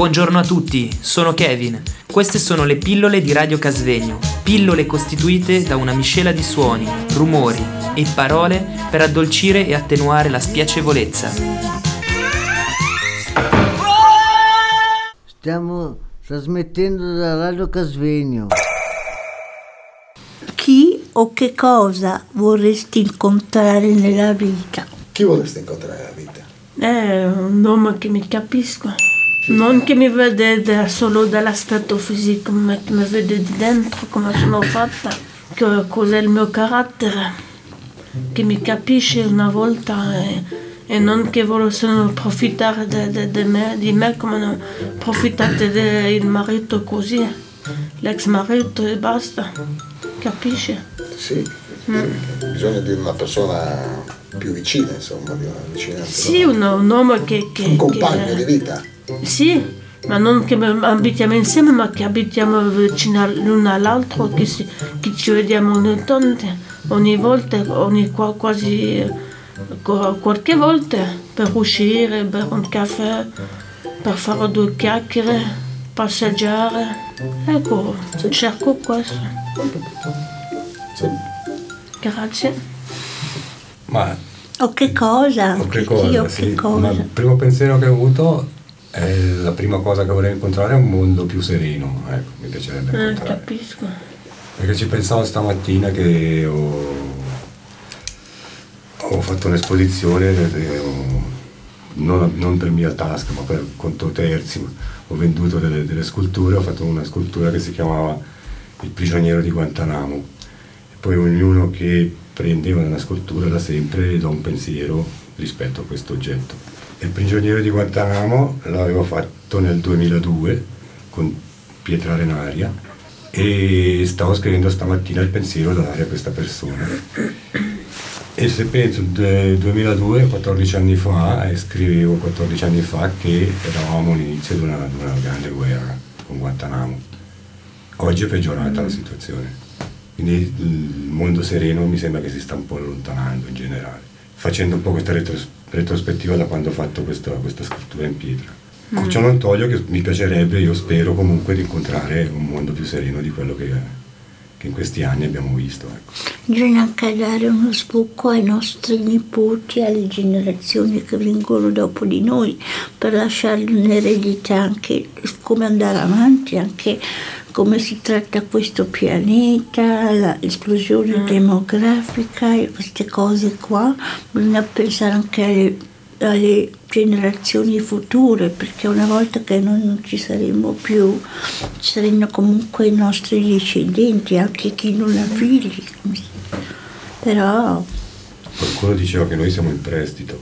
Buongiorno a tutti, sono Kevin. Queste sono le pillole di Radio Casvegno, pillole costituite da una miscela di suoni, rumori e parole per addolcire e attenuare la spiacevolezza. Stiamo trasmettendo da Radio Casvegno. Chi o che cosa vorresti incontrare nella vita? Chi vorresti incontrare nella vita? È un uomo che mi capisca. Non che mi vede solo dall'aspetto fisico, ma che mi vede di dentro come sono fatta, che cos'è il mio carattere, che mi capisce una volta e, e non che solo approfittare di me come hanno approfittato del marito così, l'ex marito e basta. Capisce? Sì, bisogna di una persona più vicina, insomma, di una vicinanza. Sì, un, un uomo che... che Un compagno che- di vita. Sì, ma non che abitiamo insieme, ma che abitiamo vicino l'uno all'altro, che, si- che ci vediamo ogni tanto, ogni volta, ogni qua- quasi qua- qualche volta, per uscire, bere un caffè, per fare due chiacchiere, passeggiare. Ecco, cerco questo. Sì. Grazie. Ma O che cosa? o che cosa? o sì. che cosa? Ma il primo pensiero che ho avuto è la prima cosa che vorrei incontrare è un mondo più sereno, ecco, mi piacerebbe Eh, incontrare. capisco. Perché ci pensavo stamattina che ho, ho fatto un'esposizione, ho- non, non per mia tasca, ma per conto terzi, ho venduto delle, delle sculture, ho fatto una scultura che si chiamava Il prigioniero di Guantanamo. E poi ognuno che prendeva una scultura da sempre dà un pensiero rispetto a questo oggetto. Il prigioniero di Guantanamo l'avevo fatto nel 2002 con Pietra Renaria e stavo scrivendo stamattina il pensiero da dare a questa persona. E se penso del 2002, 14 anni fa, e scrivevo 14 anni fa che eravamo all'inizio di una, di una grande guerra con Guantanamo. Oggi è peggiorata la situazione. Quindi il mondo sereno mi sembra che si sta un po' allontanando in generale, facendo un po' questa retros- retrospettiva da quando ho fatto questa, questa scrittura in pietra. Ciò non toglie che mi piacerebbe, io spero comunque di incontrare un mondo più sereno di quello che, che in questi anni abbiamo visto. Ecco. Bisogna anche dare uno sbocco ai nostri nipoti, alle generazioni che vengono dopo di noi, per lasciargli un'eredità anche come andare avanti, anche come si tratta questo pianeta, l'esplosione demografica e queste cose qua. Bisogna pensare anche alle, alle generazioni future, perché una volta che noi non ci saremo più, ci saranno comunque i nostri discendenti, anche chi non ha figli. Però Qualcuno diceva che noi siamo in prestito,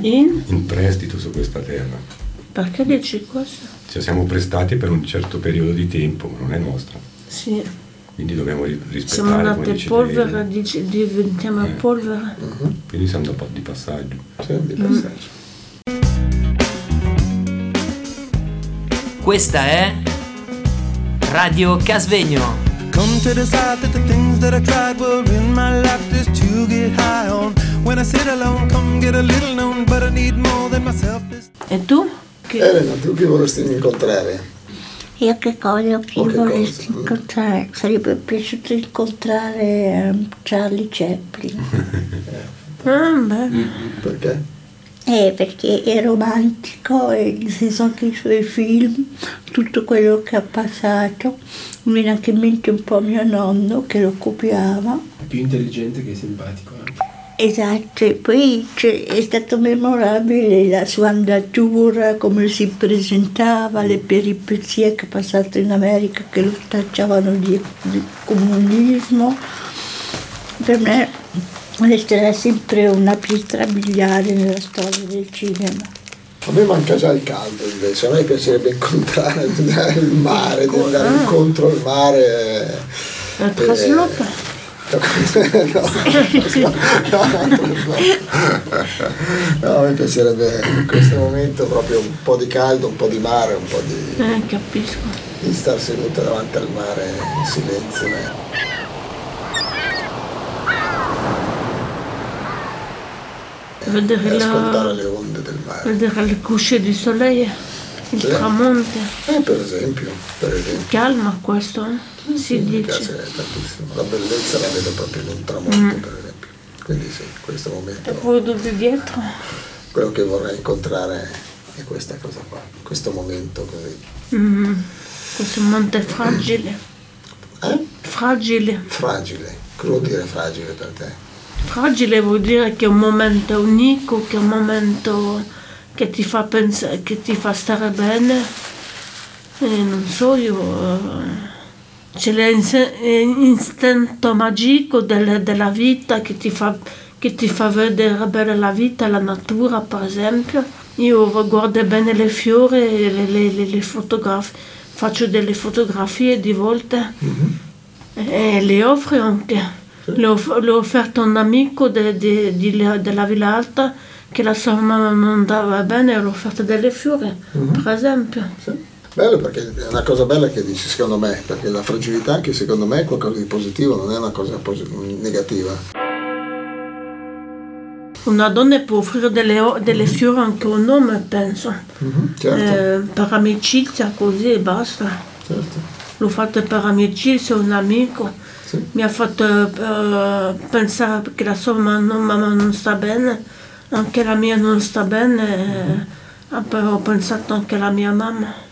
In? in prestito su questa terra. Perché dici questo? Cioè siamo prestati per un certo periodo di tempo, ma non è nostra. Sì. Quindi dobbiamo ri- Siamo rispettare nate dice polvere, lei. dici- diventiamo Eh. polvere. Quindi siamo da po- di passaggio. Sì, di passaggio. Questa è Radio Casvegno. Come to decide that the things that I tried were in my life just to get high on. When I sit alone, come get a little known, but I need more than myself. E tu? Che- Elena, tu chi vorresti incontrare? io che cosa chi O che vorresti cosa? incontrare? Sarebbe piaciuto incontrare ehm, Charlie Chaplin. Ah, beh. Perché? Eh, perché è romantico e nel senso anche i suoi film, tutto quello che ha passato. Mi viene anche in mente un po' mio nonno che lo copiava. più intelligente che simpatico anche. Esatto, e poi è stato memorabile la sua andatura, come si presentava, le peripezie che ha passato in America che lo tacciavano di, di comunismo. Per me resterà sempre una pietra miliare nella storia del cinema. A me manca già il caldo invece, a me piacerebbe incontrare il mare, andare incontro al mare. La trasloca. no, no, no, no, a me piacerebbe in questo momento proprio un po' di caldo, un po' di mare, un po' di, Eh, capisco. di star seduta davanti al mare in silenzio. eh. Vedere, ascoltare la, le onde del mare. vedere le coucher du soleil il Sì. tramonto. Eh, per esempio, per esempio. Calma questo, eh? Si Mi dice. piace tantissimo. La bellezza la vedo proprio in un tramonto, per esempio. Quindi sì, questo E momento, poi dove dietro? quello che vorrei incontrare è questa cosa qua, questo momento così. Mm, questo monte fragile. Eh? Fragile. Fragile, cosa vuol dire fragile per te? Fragile vuol dire che è un momento unico, che è un momento che ti fa pensare, che ti fa stare bene. E non so io. eh, C'è l'istinto magico del- della vita che ti, fa, che ti fa vedere bene la vita, la natura per esempio. Io guardo bene le fiori le, le- le- le fotograf- faccio delle fotografie di volte e le offro anche. Le ho, offerto a un amico de- de- di- della Villa Alta che la sua mamma non andava bene e le ho offerto delle fiori, per esempio. Sì. Bello perché è una cosa bella che dici secondo me, perché la fragilità anche secondo me è qualcosa di positivo, non è una cosa negativa. Una donna può offrire delle, delle fiori anche a un uomo, penso. Certo, Eh, per amicizia così e basta. certo. L'ho fatto per amicizia, un amico. Sì. Mi ha fatto eh, pensare che la sua mamma, mamma non sta bene, anche la mia non sta bene. eh, poi ho pensato anche alla mia mamma.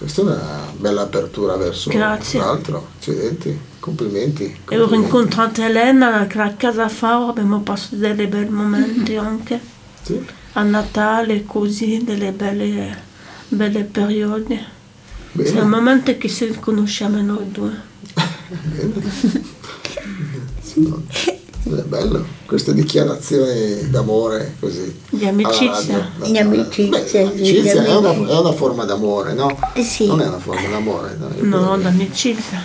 Questa è una bella apertura verso Grazie. l'altro. Accidenti, complimenti. E ho complimenti. rincontrato Elena a casa Faro, abbiamo passato dei bei momenti anche. Sì. A Natale, così, delle belle, belle periodi. Bene. Sono momenti che ci conosciamo noi due. È bello, queste dichiarazioni d'amore così. Di amicizia. Di amicizia, Beh, di è, una, amicizia. è una forma d'amore, no? Eh sì. Non è una forma d'amore. No, No, d'amicizia.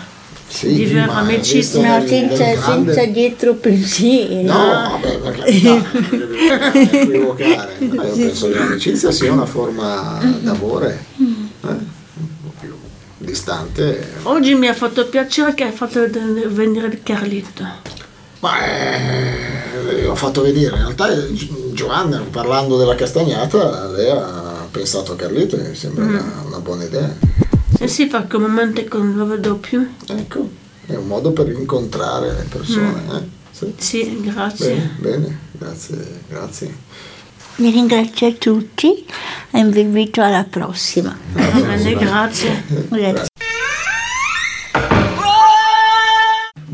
sì, di vera amicizia. No, senza, senza dietro pensieri. No, vabbè, per carità, non bisogna equivocare. No, io penso che l'amicizia sia una forma d'amore eh, un po' più distante. Oggi mi ha fatto piacere che hai fatto venire il Carlito. Ma eh, l'ho fatto vedere, in realtà eh, Gi- Giovanna, parlando della castagnata, lei ha pensato a Carlito e mi sembra una, una buona idea. Eh sì, perché un momento che non lo vedo più. Ecco, è un modo per incontrare le persone. eh. Sì. Sì, grazie. Bene, bene, grazie, grazie. Vi ringrazio a tutti e vi invito alla prossima. Va bene, grazie. Grazie.